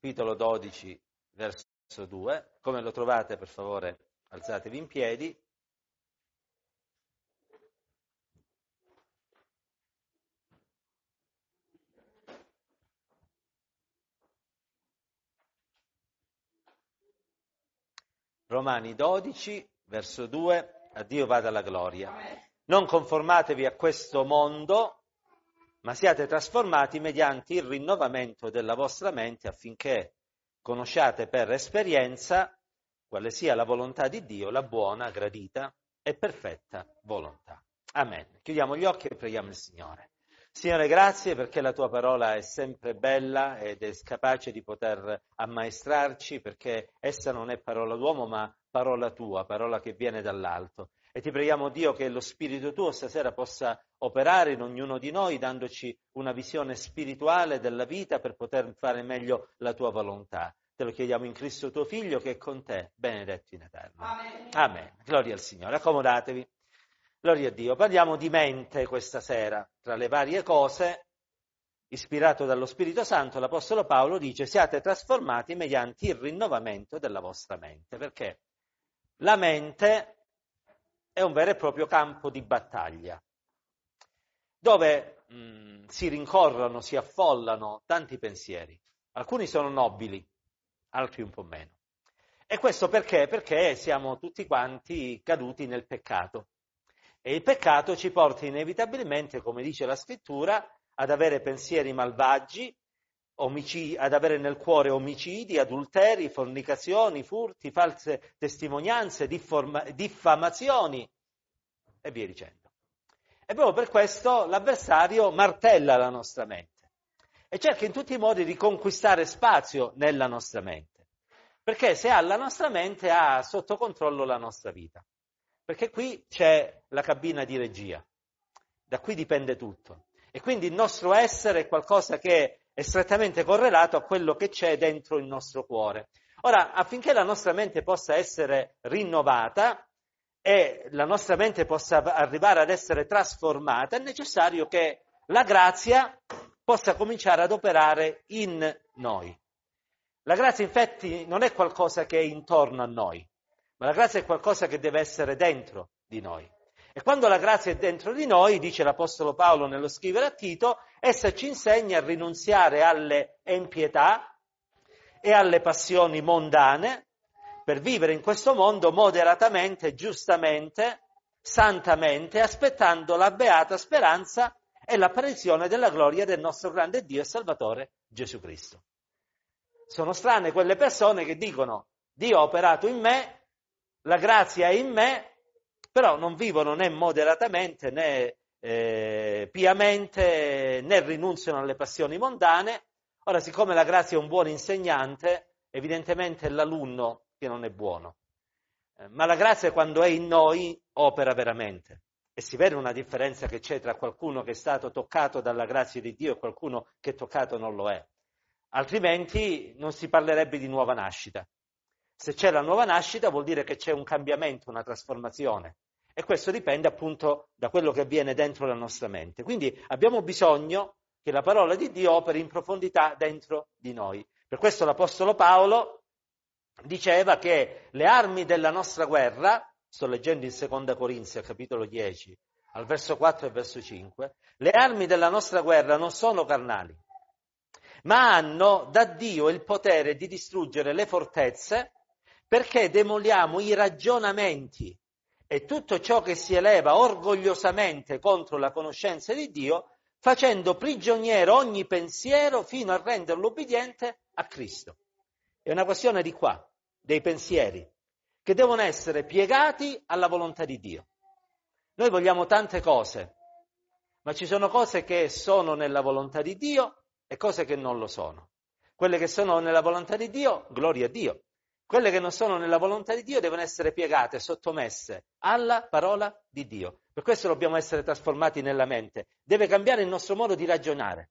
capitolo 12, verso 2. Come lo trovate, per favore, alzatevi in piedi. Romani 12, verso 2, a Dio vada la gloria. Non conformatevi a questo mondo, ma siate trasformati mediante il rinnovamento della vostra mente affinché conosciate per esperienza quale sia la volontà di Dio, la buona, gradita e perfetta volontà. Amen. Chiudiamo gli occhi e preghiamo il Signore. Signore, grazie perché la tua parola è sempre bella ed è capace di poter ammaestrarci, perché essa non è parola d'uomo, ma parola tua, parola che viene dall'alto. E ti preghiamo, Dio, che lo Spirito tuo stasera possa operare in ognuno di noi, dandoci una visione spirituale della vita per poter fare meglio la tua volontà. Te lo chiediamo in Cristo tuo Figlio che è con te, benedetto in eterno. Amen. Amen. Gloria al Signore. Accomodatevi. Gloria a Dio. Parliamo di mente questa sera. Tra le varie cose, ispirato dallo Spirito Santo, l'Apostolo Paolo dice siate trasformati mediante il rinnovamento della vostra mente. Perché la mente è un vero e proprio campo di battaglia, dove mh, mm, si rincorrono, si affollano tanti pensieri. Alcuni sono nobili, altri un po' meno. E questo perché? Perché siamo tutti quanti caduti nel peccato. E il peccato ci porta inevitabilmente, come dice la scrittura, ad avere pensieri malvagi, omicidi, ad avere nel cuore omicidi, adulteri, fornicazioni, furti, false testimonianze, difforma, diffamazioni e via dicendo. E proprio per questo l'avversario martella la nostra mente e cerca in tutti i modi di conquistare spazio nella nostra mente, perché se ha la nostra mente ha sotto controllo la nostra vita perché qui c'è la cabina di regia, da qui dipende tutto. E quindi il nostro essere è qualcosa che è strettamente correlato a quello che c'è dentro il nostro cuore. Ora, affinché la nostra mente possa essere rinnovata e la nostra mente possa arrivare ad essere trasformata, è necessario che la grazia possa cominciare ad operare in noi. La grazia infatti non è qualcosa che è intorno a noi, ma la grazia è qualcosa che deve essere dentro di noi. E quando la grazia è dentro di noi, dice l'Apostolo Paolo nello scrivere a Tito, essa ci insegna a rinunziare alle empietà e alle passioni mondane per vivere in questo mondo moderatamente, giustamente, santamente, aspettando la beata speranza e l'apparizione della gloria del nostro grande Dio e Salvatore Gesù Cristo. Sono strane quelle persone che dicono Dio ha operato in me, la grazia è in me, però non vivono né moderatamente né eh, piamente né rinunziano alle passioni mondane. Ora, siccome la grazia è un buon insegnante, evidentemente l'alunno che non è buono. Eh, ma la grazia quando è in noi opera veramente. E si vede una differenza che c'è tra qualcuno che è stato toccato dalla grazia di Dio e qualcuno che toccato non lo è. Altrimenti non si parlerebbe di nuova nascita. Se c'è la nuova nascita vuol dire che c'è un cambiamento, una trasformazione. E questo dipende appunto da quello che avviene dentro la nostra mente. Quindi abbiamo bisogno che la parola di Dio operi in profondità dentro di noi. Per questo l'Apostolo Paolo diceva che le armi della nostra guerra, sto leggendo in Seconda Corinzia, capitolo 10, al verso 4 e verso 5, le armi della nostra guerra non sono carnali, ma hanno da Dio il potere di distruggere le fortezze perché demoliamo i ragionamenti e tutto ciò che si eleva orgogliosamente contro la conoscenza di Dio, facendo prigioniero ogni pensiero fino a renderlo ubbidiente a Cristo. È una questione di qua, dei pensieri, che devono essere piegati alla volontà di Dio. Noi vogliamo tante cose, ma ci sono cose che sono nella volontà di Dio e cose che non lo sono. Quelle che sono nella volontà di Dio, gloria a Dio. Quelle che non sono nella volontà di Dio devono essere piegate, sottomesse alla parola di Dio. Per questo dobbiamo essere trasformati nella mente. Deve cambiare il nostro modo di ragionare,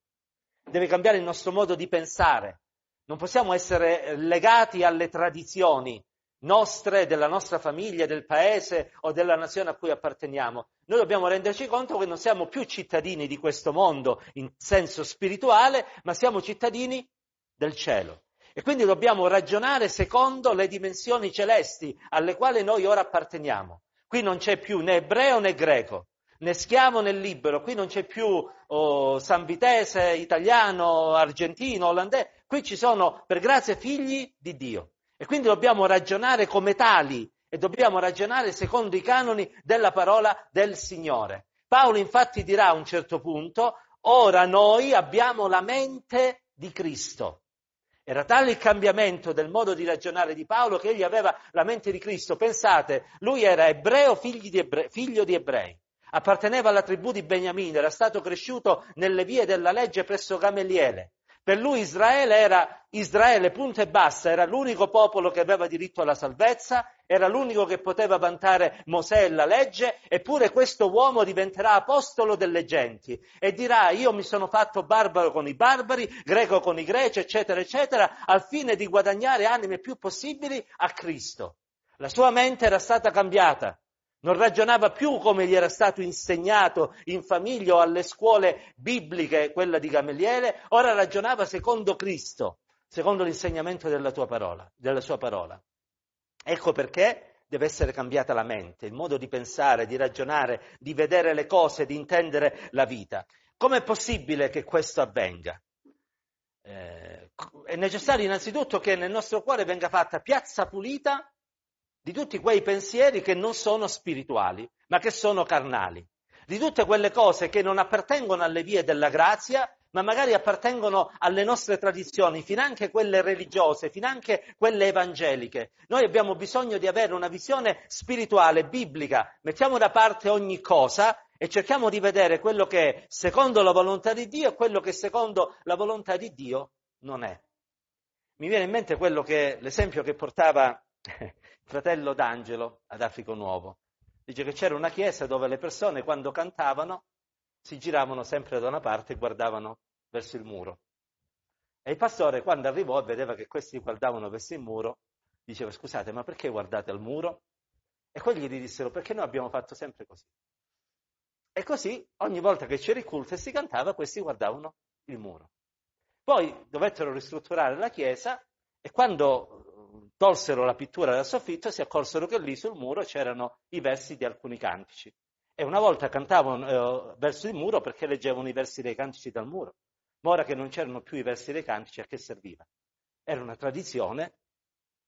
deve cambiare il nostro modo di pensare. Non possiamo essere legati alle tradizioni nostre, della nostra famiglia, del paese o della nazione a cui apparteniamo. Noi dobbiamo renderci conto che non siamo più cittadini di questo mondo in senso spirituale, ma siamo cittadini del cielo. E quindi dobbiamo ragionare secondo le dimensioni celesti alle quali noi ora apparteniamo. Qui non c'è più né ebreo né greco, né schiavo né libero, qui non c'è più oh, sanvitese, italiano, argentino, olandese, qui ci sono per grazia figli di Dio. E quindi dobbiamo ragionare come tali e dobbiamo ragionare secondo i canoni della parola del Signore. Paolo infatti dirà a un certo punto, ora noi abbiamo la mente di Cristo. Era tale il cambiamento del modo di ragionare di Paolo che egli aveva la mente di Cristo. Pensate, lui era ebreo, di ebrei, figlio di ebrei, apparteneva alla tribù di Beniamino, era stato cresciuto nelle vie della legge presso Gameliele. Per lui Israele era Israele, punto e basta, era l'unico popolo che aveva diritto alla salvezza, era l'unico che poteva vantare Mosè e la legge, eppure questo uomo diventerà apostolo delle genti e dirà io mi sono fatto barbaro con i barbari, greco con i greci, eccetera, eccetera, al fine di guadagnare anime più possibili a Cristo. La sua mente era stata cambiata, non ragionava più come gli era stato insegnato in famiglia o alle scuole bibliche, quella di Gameliele, ora ragionava secondo Cristo, secondo l'insegnamento della, parola, della sua parola. Ecco perché deve essere cambiata la mente, il modo di pensare, di ragionare, di vedere le cose, di intendere la vita. Com'è possibile che questo avvenga? Eh, è necessario innanzitutto che nel nostro cuore venga fatta piazza pulita di tutti quei pensieri che non sono spirituali, ma che sono carnali, di tutte quelle cose che non appartengono alle vie della grazia, ma magari appartengono alle nostre tradizioni, finanche quelle religiose, finanche quelle evangeliche. Noi abbiamo bisogno di avere una visione spirituale, biblica, mettiamo da parte ogni cosa e cerchiamo di vedere quello che è secondo la volontà di Dio e quello che secondo la volontà di Dio non è. Mi viene in mente quello che, l'esempio che portava fratello d'Angelo ad Africo Nuovo. Dice che c'era una chiesa dove le persone quando cantavano si giravano sempre da una parte e guardavano verso il muro. E il pastore quando arrivò e vedeva che questi guardavano verso il muro, diceva scusate ma perché guardate al muro? E quelli gli dissero perché noi abbiamo fatto sempre così. E così ogni volta che c'era il culto e si cantava questi guardavano il muro. Poi dovettero ristrutturare la chiesa e quando tolsero la pittura dal soffitto si accorsero che lì sul muro c'erano i versi di alcuni cantici. E una volta cantavano eh, verso il muro perché leggevano i versi dei cantici dal muro. Ma ora che non c'erano più i versi dei cantici, a che serviva? Era una tradizione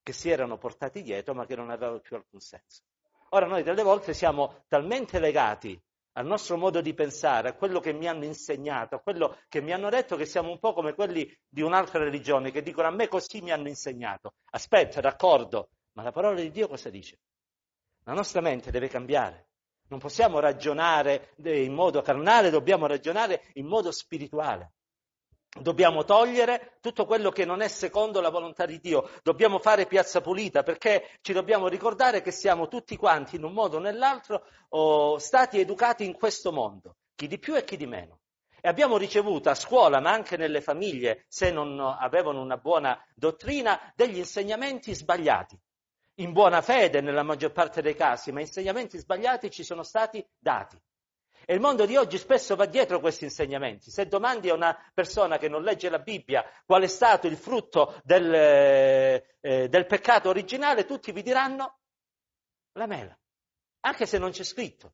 che si erano portati dietro ma che non aveva più alcun senso. Ora noi delle volte siamo talmente legati al nostro modo di pensare, a quello che mi hanno insegnato, a quello che mi hanno detto che siamo un po' come quelli di un'altra religione che dicono a me così mi hanno insegnato. Aspetta, d'accordo, ma la parola di Dio cosa dice? La nostra mente deve cambiare. Non possiamo ragionare in modo carnale, dobbiamo ragionare in modo spirituale. Dobbiamo togliere tutto quello che non è secondo la volontà di Dio, dobbiamo fare piazza pulita perché ci dobbiamo ricordare che siamo tutti quanti in un modo o nell'altro oh, stati educati in questo mondo, chi di più e chi di meno. E abbiamo ricevuto a scuola, ma anche nelle famiglie, se non avevano una buona dottrina, degli insegnamenti sbagliati. In buona fede nella maggior parte dei casi, ma insegnamenti sbagliati ci sono stati dati. E il mondo di oggi spesso va dietro questi insegnamenti. Se domandi a una persona che non legge la Bibbia qual è stato il frutto del, eh, del peccato originale, tutti vi diranno la mela, anche se non c'è scritto.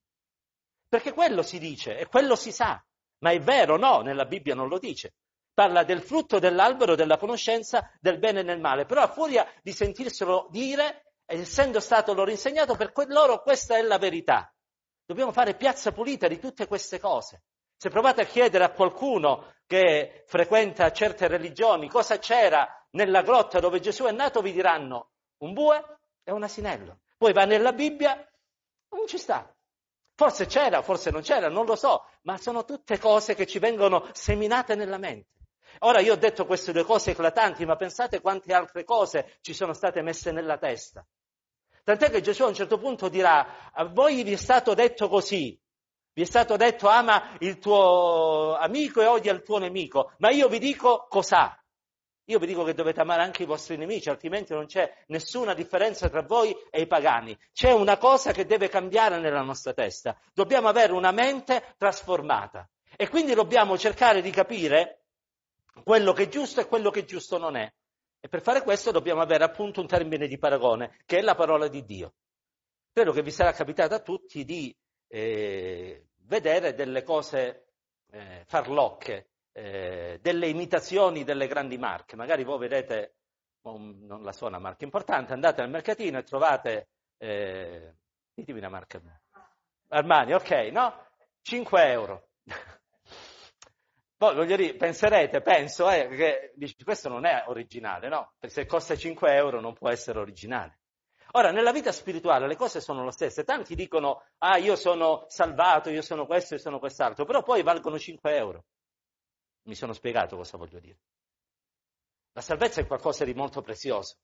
Perché quello si dice e quello si sa, ma è vero? No, nella Bibbia non lo dice. Parla del frutto dell'albero della conoscenza del bene e del male, però a furia di sentirselo dire, essendo stato loro insegnato, per loro questa è la verità. Dobbiamo fare piazza pulita di tutte queste cose. Se provate a chiedere a qualcuno che frequenta certe religioni cosa c'era nella grotta dove Gesù è nato, vi diranno un bue e un asinello. Poi va nella Bibbia, non ci sta. Forse c'era, forse non c'era, non lo so, ma sono tutte cose che ci vengono seminate nella mente. Ora io ho detto queste due cose eclatanti, ma pensate quante altre cose ci sono state messe nella testa. Tant'è che Gesù a un certo punto dirà, a voi vi è stato detto così, vi è stato detto ama il tuo amico e odia il tuo nemico, ma io vi dico cos'ha. Io vi dico che dovete amare anche i vostri nemici, altrimenti non c'è nessuna differenza tra voi e i pagani. C'è una cosa che deve cambiare nella nostra testa. Dobbiamo avere una mente trasformata. E quindi dobbiamo cercare di capire quello che è giusto e quello che giusto non è. E per fare questo dobbiamo avere appunto un termine di paragone, che è la parola di Dio. Credo che vi sarà capitato a tutti di eh, vedere delle cose eh, farlocche, eh, delle imitazioni delle grandi marche. Magari voi vedete, um, non la so, una marca importante, andate al mercatino e trovate, eh, ditemi una marca. Armani, ok, no? 5 euro. Poi voglio dire, penserete, penso, eh, che dici, questo non è originale, no? Perché se costa 5 euro non può essere originale. Ora, nella vita spirituale le cose sono lo stesso. Tanti dicono, ah, io sono salvato, io sono questo, io sono quest'altro, però poi valgono 5 euro. Mi sono spiegato cosa voglio dire. La salvezza è qualcosa di molto prezioso.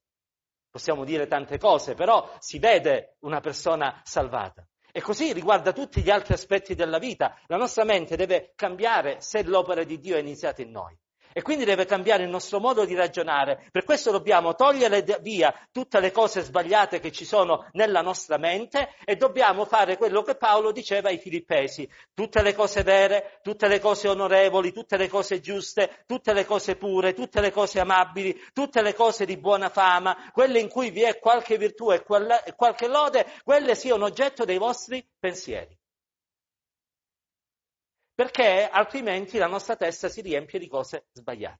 Possiamo dire tante cose, però si vede una persona salvata. E così riguarda tutti gli altri aspetti della vita. La nostra mente deve cambiare se l'opera di Dio è iniziata in noi. E quindi deve cambiare il nostro modo di ragionare. Per questo dobbiamo togliere via tutte le cose sbagliate che ci sono nella nostra mente e dobbiamo fare quello che Paolo diceva ai filippesi. Tutte le cose vere, tutte le cose onorevoli, tutte le cose giuste, tutte le cose pure, tutte le cose amabili, tutte le cose di buona fama, quelle in cui vi è qualche virtù e qualche lode, quelle siano oggetto dei vostri pensieri perché altrimenti la nostra testa si riempie di cose sbagliate.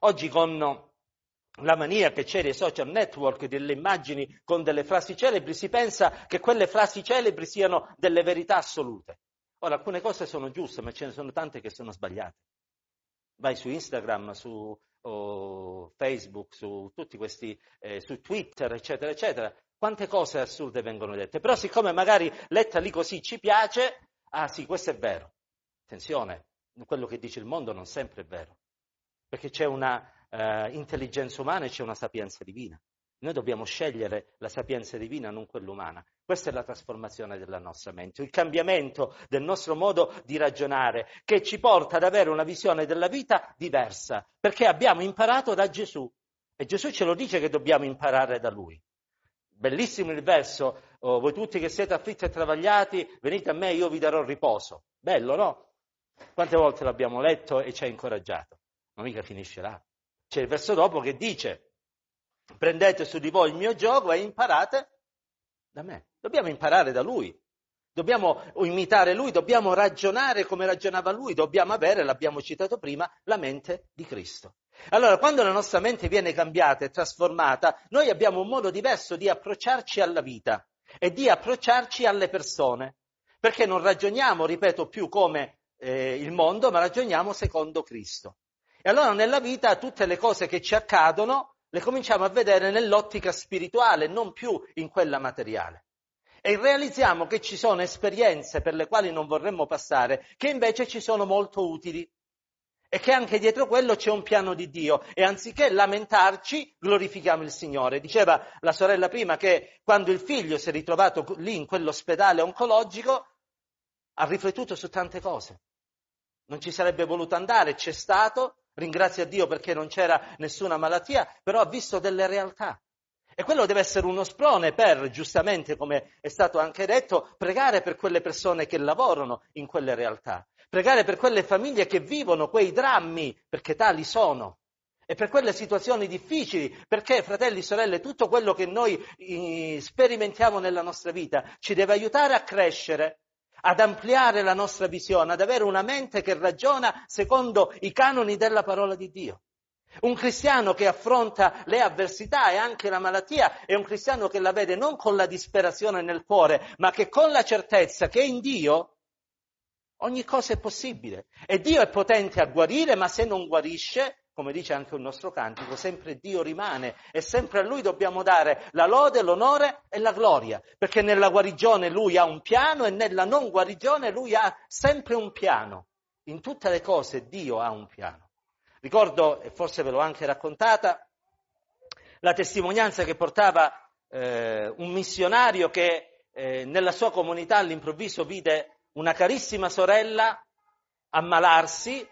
Oggi con la mania che c'è dei social network, delle immagini con delle frasi celebri, si pensa che quelle frasi celebri siano delle verità assolute. Ora, alcune cose sono giuste, ma ce ne sono tante che sono sbagliate. Vai su Instagram, su oh, Facebook, su tutti questi, eh, su Twitter, eccetera, eccetera. Quante cose assurde vengono dette. Però siccome magari letta lì così ci piace, ah sì, questo è vero. Attenzione, quello che dice il mondo non sempre è vero, perché c'è una uh, intelligenza umana e c'è una sapienza divina. Noi dobbiamo scegliere la sapienza divina, non quella umana. Questa è la trasformazione della nostra mente, il cambiamento del nostro modo di ragionare, che ci porta ad avere una visione della vita diversa, perché abbiamo imparato da Gesù. E Gesù ce lo dice che dobbiamo imparare da Lui. Bellissimo il verso, oh, voi tutti che siete afflitti e travagliati, venite a me, io vi darò riposo. Bello, no? Quante volte l'abbiamo letto e ci ha incoraggiato? Ma mica finisce là. C'è il verso dopo che dice, prendete su di voi il mio gioco e imparate da me. Dobbiamo imparare da lui. Dobbiamo imitare lui, dobbiamo ragionare come ragionava lui, dobbiamo avere, l'abbiamo citato prima, la mente di Cristo. Allora, quando la nostra mente viene cambiata e trasformata, noi abbiamo un modo diverso di approcciarci alla vita e di approcciarci alle persone, perché non ragioniamo, ripeto, più come eh, il mondo, ma ragioniamo secondo Cristo. E allora nella vita tutte le cose che ci accadono le cominciamo a vedere nell'ottica spirituale, non più in quella materiale. E realizziamo che ci sono esperienze per le quali non vorremmo passare, che invece ci sono molto utili. E che anche dietro quello c'è un piano di Dio. E anziché lamentarci, glorifichiamo il Signore. Diceva la sorella prima che quando il figlio si è ritrovato lì in quell'ospedale oncologico, ha riflettuto su tante cose non ci sarebbe voluto andare, c'è stato, ringrazia Dio perché non c'era nessuna malattia, però ha visto delle realtà. E quello deve essere uno sprone per, giustamente, come è stato anche detto, pregare per quelle persone che lavorano in quelle realtà, pregare per quelle famiglie che vivono quei drammi, perché tali sono, e per quelle situazioni difficili, perché, fratelli e sorelle, tutto quello che noi eh, sperimentiamo nella nostra vita ci deve aiutare a crescere, ad ampliare la nostra visione, ad avere una mente che ragiona secondo i canoni della parola di Dio. Un cristiano che affronta le avversità e anche la malattia è un cristiano che la vede non con la disperazione nel cuore, ma che con la certezza che in Dio ogni cosa è possibile. E Dio è potente a guarire, ma se non guarisce, come dice anche un nostro cantico, sempre Dio rimane e sempre a Lui dobbiamo dare la lode, l'onore e la gloria, perché nella guarigione Lui ha un piano e nella non guarigione Lui ha sempre un piano. In tutte le cose Dio ha un piano. Ricordo, e forse ve l'ho anche raccontata, la testimonianza che portava eh, un missionario che eh, nella sua comunità all'improvviso vide una carissima sorella ammalarsi,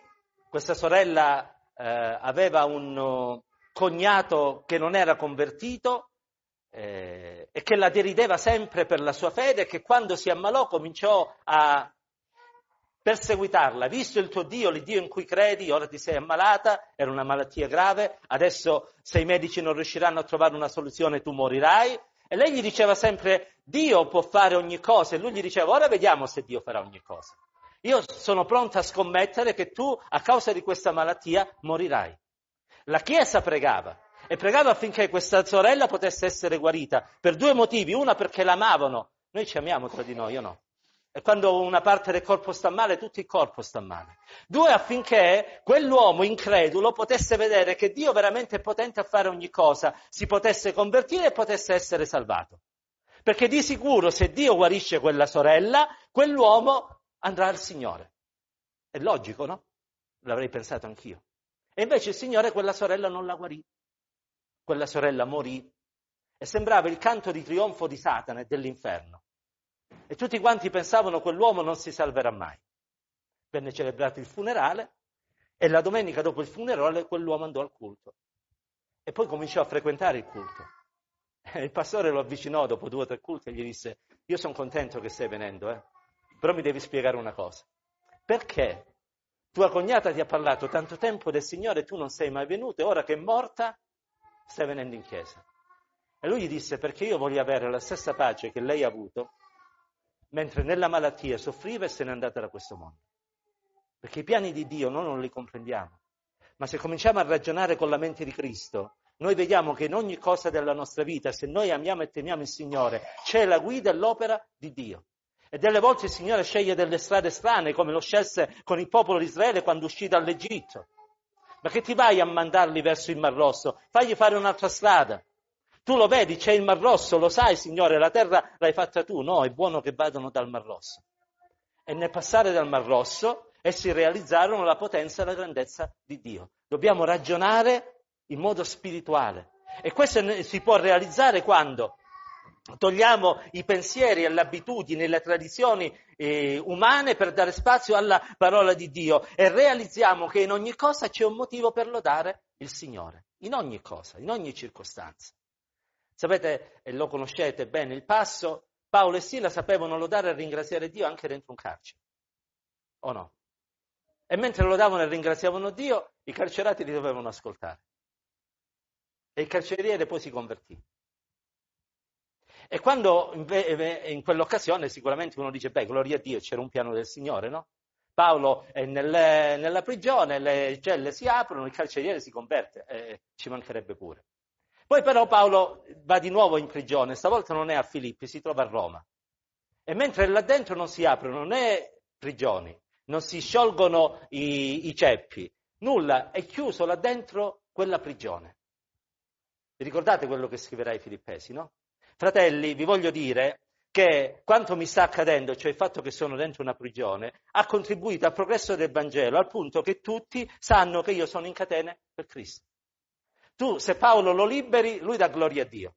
questa sorella eh, aveva un uh, cognato che non era convertito eh, e che la derideva sempre per la sua fede e che quando si ammalò cominciò a perseguitarla, visto il tuo Dio, l'Iddio in cui credi, ora ti sei ammalata, era una malattia grave, adesso se i medici non riusciranno a trovare una soluzione tu morirai. E lei gli diceva sempre, Dio può fare ogni cosa, e lui gli diceva, ora vediamo se Dio farà ogni cosa. Io sono pronta a scommettere che tu, a causa di questa malattia, morirai. La Chiesa pregava, e pregava affinché questa sorella potesse essere guarita, per due motivi. Una perché l'amavano, noi ci amiamo tra di noi, o no? E quando una parte del corpo sta male, tutto il corpo sta male. Due, affinché quell'uomo incredulo potesse vedere che Dio veramente è potente a fare ogni cosa, si potesse convertire e potesse essere salvato. Perché di sicuro se Dio guarisce quella sorella, quell'uomo andrà al Signore. È logico, no? L'avrei pensato anch'io. E invece il Signore quella sorella non la guarì. Quella sorella morì. E sembrava il canto di trionfo di Satana e dell'inferno. E tutti quanti pensavano quell'uomo non si salverà mai. Venne celebrato il funerale e la domenica dopo il funerale quell'uomo andò al culto. E poi cominciò a frequentare il culto. E il pastore lo avvicinò dopo due o tre culti e gli disse, io sono contento che stai venendo, eh? Però mi devi spiegare una cosa. Perché tua cognata ti ha parlato tanto tempo del Signore e tu non sei mai venuto e ora che è morta stai venendo in chiesa? E lui gli disse, perché io voglio avere la stessa pace che lei ha avuto mentre nella malattia soffriva e se n'è andata da questo mondo. Perché i piani di Dio noi non li comprendiamo. Ma se cominciamo a ragionare con la mente di Cristo, noi vediamo che in ogni cosa della nostra vita, se noi amiamo e temiamo il Signore, c'è la guida e l'opera di Dio. E delle volte il Signore sceglie delle strade strane, come lo scelse con il popolo di Israele quando uscì dall'Egitto. Ma che ti vai a mandarli verso il Mar Rosso? Fagli fare un'altra strada. Tu lo vedi, c'è il Mar Rosso, lo sai, Signore, la terra l'hai fatta tu. No, è buono che vadano dal Mar Rosso. E nel passare dal Mar Rosso essi realizzarono la potenza e la grandezza di Dio. Dobbiamo ragionare in modo spirituale. E questo si può realizzare quando togliamo i pensieri e le abitudini e le tradizioni eh, umane per dare spazio alla parola di Dio e realizziamo che in ogni cosa c'è un motivo per lodare il Signore. In ogni cosa, in ogni circostanza. Sapete, e lo conoscete bene, il passo, Paolo e Sila sapevano lodare e ringraziare Dio anche dentro un carcere. O no? E mentre lodavano e ringraziavano Dio, i carcerati li dovevano ascoltare. E il carceriere poi si convertì. E quando in quell'occasione sicuramente uno dice, beh, gloria a Dio, c'era un piano del Signore, no? Paolo è nelle, nella prigione, le celle si aprono, il carceriere si converte, eh, ci mancherebbe pure. Poi però Paolo va di nuovo in prigione, stavolta non è a Filippi, si trova a Roma. E mentre là dentro non si aprono né prigioni, non si sciolgono i, i ceppi, nulla, è chiuso là dentro quella prigione. Vi ricordate quello che scriverà ai Filippesi, no? Fratelli, vi voglio dire che quanto mi sta accadendo, cioè il fatto che sono dentro una prigione, ha contribuito al progresso del Vangelo, al punto che tutti sanno che io sono in catene per Cristo. Tu, se Paolo lo liberi, lui dà gloria a Dio.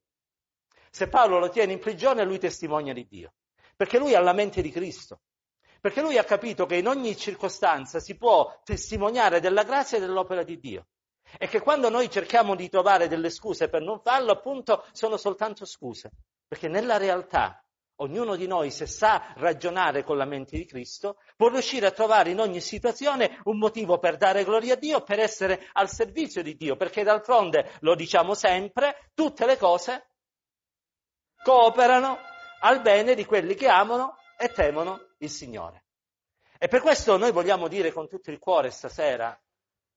Se Paolo lo tiene in prigione, lui testimonia di Dio. Perché lui ha la mente di Cristo. Perché lui ha capito che in ogni circostanza si può testimoniare della grazia e dell'opera di Dio. E che quando noi cerchiamo di trovare delle scuse per non farlo, appunto, sono soltanto scuse. Perché nella realtà ognuno di noi, se sa ragionare con la mente di Cristo, può riuscire a trovare in ogni situazione un motivo per dare gloria a Dio, per essere al servizio di Dio, perché d'altronde, lo diciamo sempre, tutte le cose cooperano al bene di quelli che amano e temono il Signore. E per questo noi vogliamo dire con tutto il cuore stasera,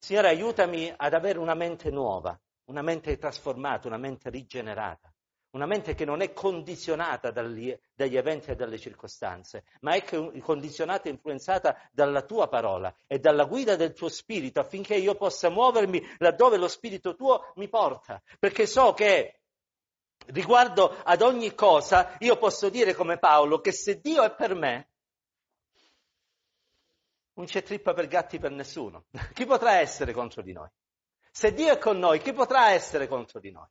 Signore aiutami ad avere una mente nuova, una mente trasformata, una mente rigenerata una mente che non è condizionata dagli, dagli, eventi e dalle circostanze, ma è condizionata e influenzata dalla tua parola e dalla guida del tuo spirito affinché io possa muovermi laddove lo spirito tuo mi porta. Perché so che riguardo ad ogni cosa io posso dire come Paolo che se Dio è per me, non c'è trippa per gatti per nessuno. Chi potrà essere contro di noi? Se Dio è con noi, chi potrà essere contro di noi?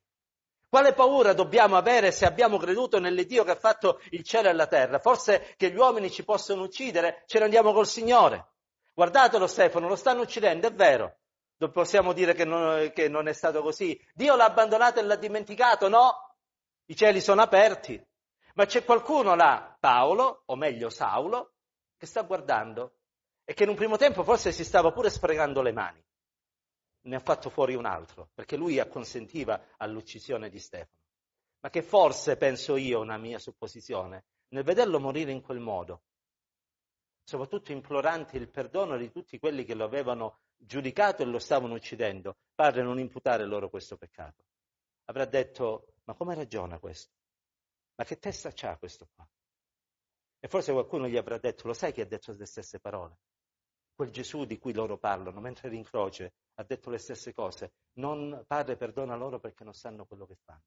Quale paura dobbiamo avere se abbiamo creduto nell'Iddio che ha fatto il cielo e la terra? Forse che gli uomini ci possono uccidere, ce ne andiamo col Signore. Guardatelo Stefano, lo stanno uccidendo, è vero. Possiamo dire che non, che non è stato così. Dio l'ha abbandonato e l'ha dimenticato? No, i cieli sono aperti. Ma c'è qualcuno là, Paolo, o meglio Saulo, che sta guardando e che in un primo tempo forse si stava pure sprecando le mani. Ne ha fatto fuori un altro, perché lui acconsentiva all'uccisione di Stefano. Ma che forse, penso io, una mia supposizione, nel vederlo morire in quel modo, soprattutto implorante il perdono di tutti quelli che lo avevano giudicato e lo stavano uccidendo, Padre, non imputare loro questo peccato. Avrà detto, ma come ragiona questo? Ma che testa c'ha questo qua? E forse qualcuno gli avrà detto, lo sai chi ha detto le stesse parole? Quel Gesù di cui loro parlano, mentre era in croce, ha detto le stesse cose. Non, padre, perdona loro perché non sanno quello che fanno.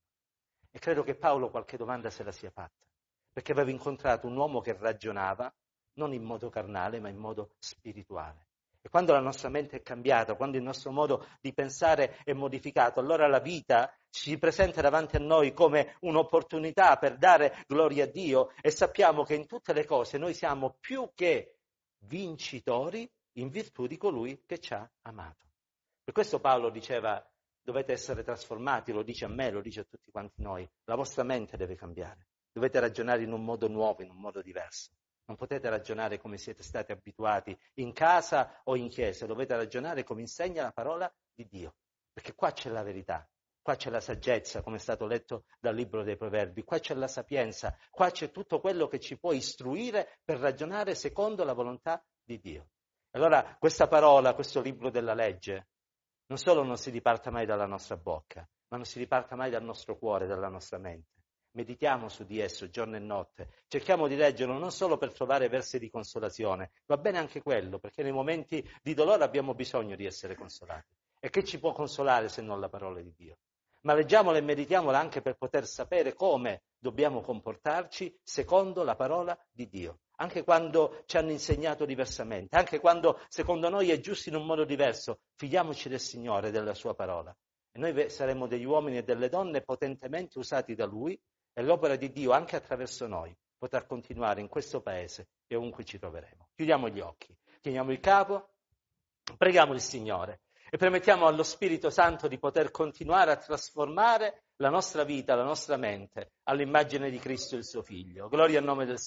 E credo che Paolo qualche domanda se la sia fatta, perché aveva incontrato un uomo che ragionava non in modo carnale, ma in modo spirituale. E quando la nostra mente è cambiata, quando il nostro modo di pensare è modificato, allora la vita si presenta davanti a noi come un'opportunità per dare gloria a Dio e sappiamo che in tutte le cose noi siamo più che vincitori in virtù di colui che ci ha amato. Per questo Paolo diceva dovete essere trasformati, lo dice a me, lo dice a tutti quanti noi, la vostra mente deve cambiare, dovete ragionare in un modo nuovo, in un modo diverso. Non potete ragionare come siete stati abituati in casa o in chiesa, dovete ragionare come insegna la parola di Dio, perché qua c'è la verità, qua c'è la saggezza, come è stato letto dal libro dei proverbi, qua c'è la sapienza, qua c'è tutto quello che ci può istruire per ragionare secondo la volontà di Dio. Allora questa parola, questo libro della legge, non solo non si diparta mai dalla nostra bocca, ma non si diparta mai dal nostro cuore, dalla nostra mente meditiamo su di esso giorno e notte, cerchiamo di leggerlo non solo per trovare versi di consolazione, va bene anche quello, perché nei momenti di dolore abbiamo bisogno di essere consolati. E che ci può consolare se non la parola di Dio? Ma leggiamola e meditiamola anche per poter sapere come dobbiamo comportarci secondo la parola di Dio, anche quando ci hanno insegnato diversamente, anche quando secondo noi è giusto in un modo diverso, fidiamoci del Signore e della Sua parola. E noi saremo degli uomini e delle donne potentemente usati da Lui e l'opera di Dio anche attraverso noi potrà continuare in questo paese e ovunque ci troveremo. Chiudiamo gli occhi, chiniamo il capo, preghiamo il Signore e permettiamo allo Spirito Santo di poter continuare a trasformare la nostra vita, la nostra mente all'immagine di Cristo il suo Figlio. Gloria al nome del Signore.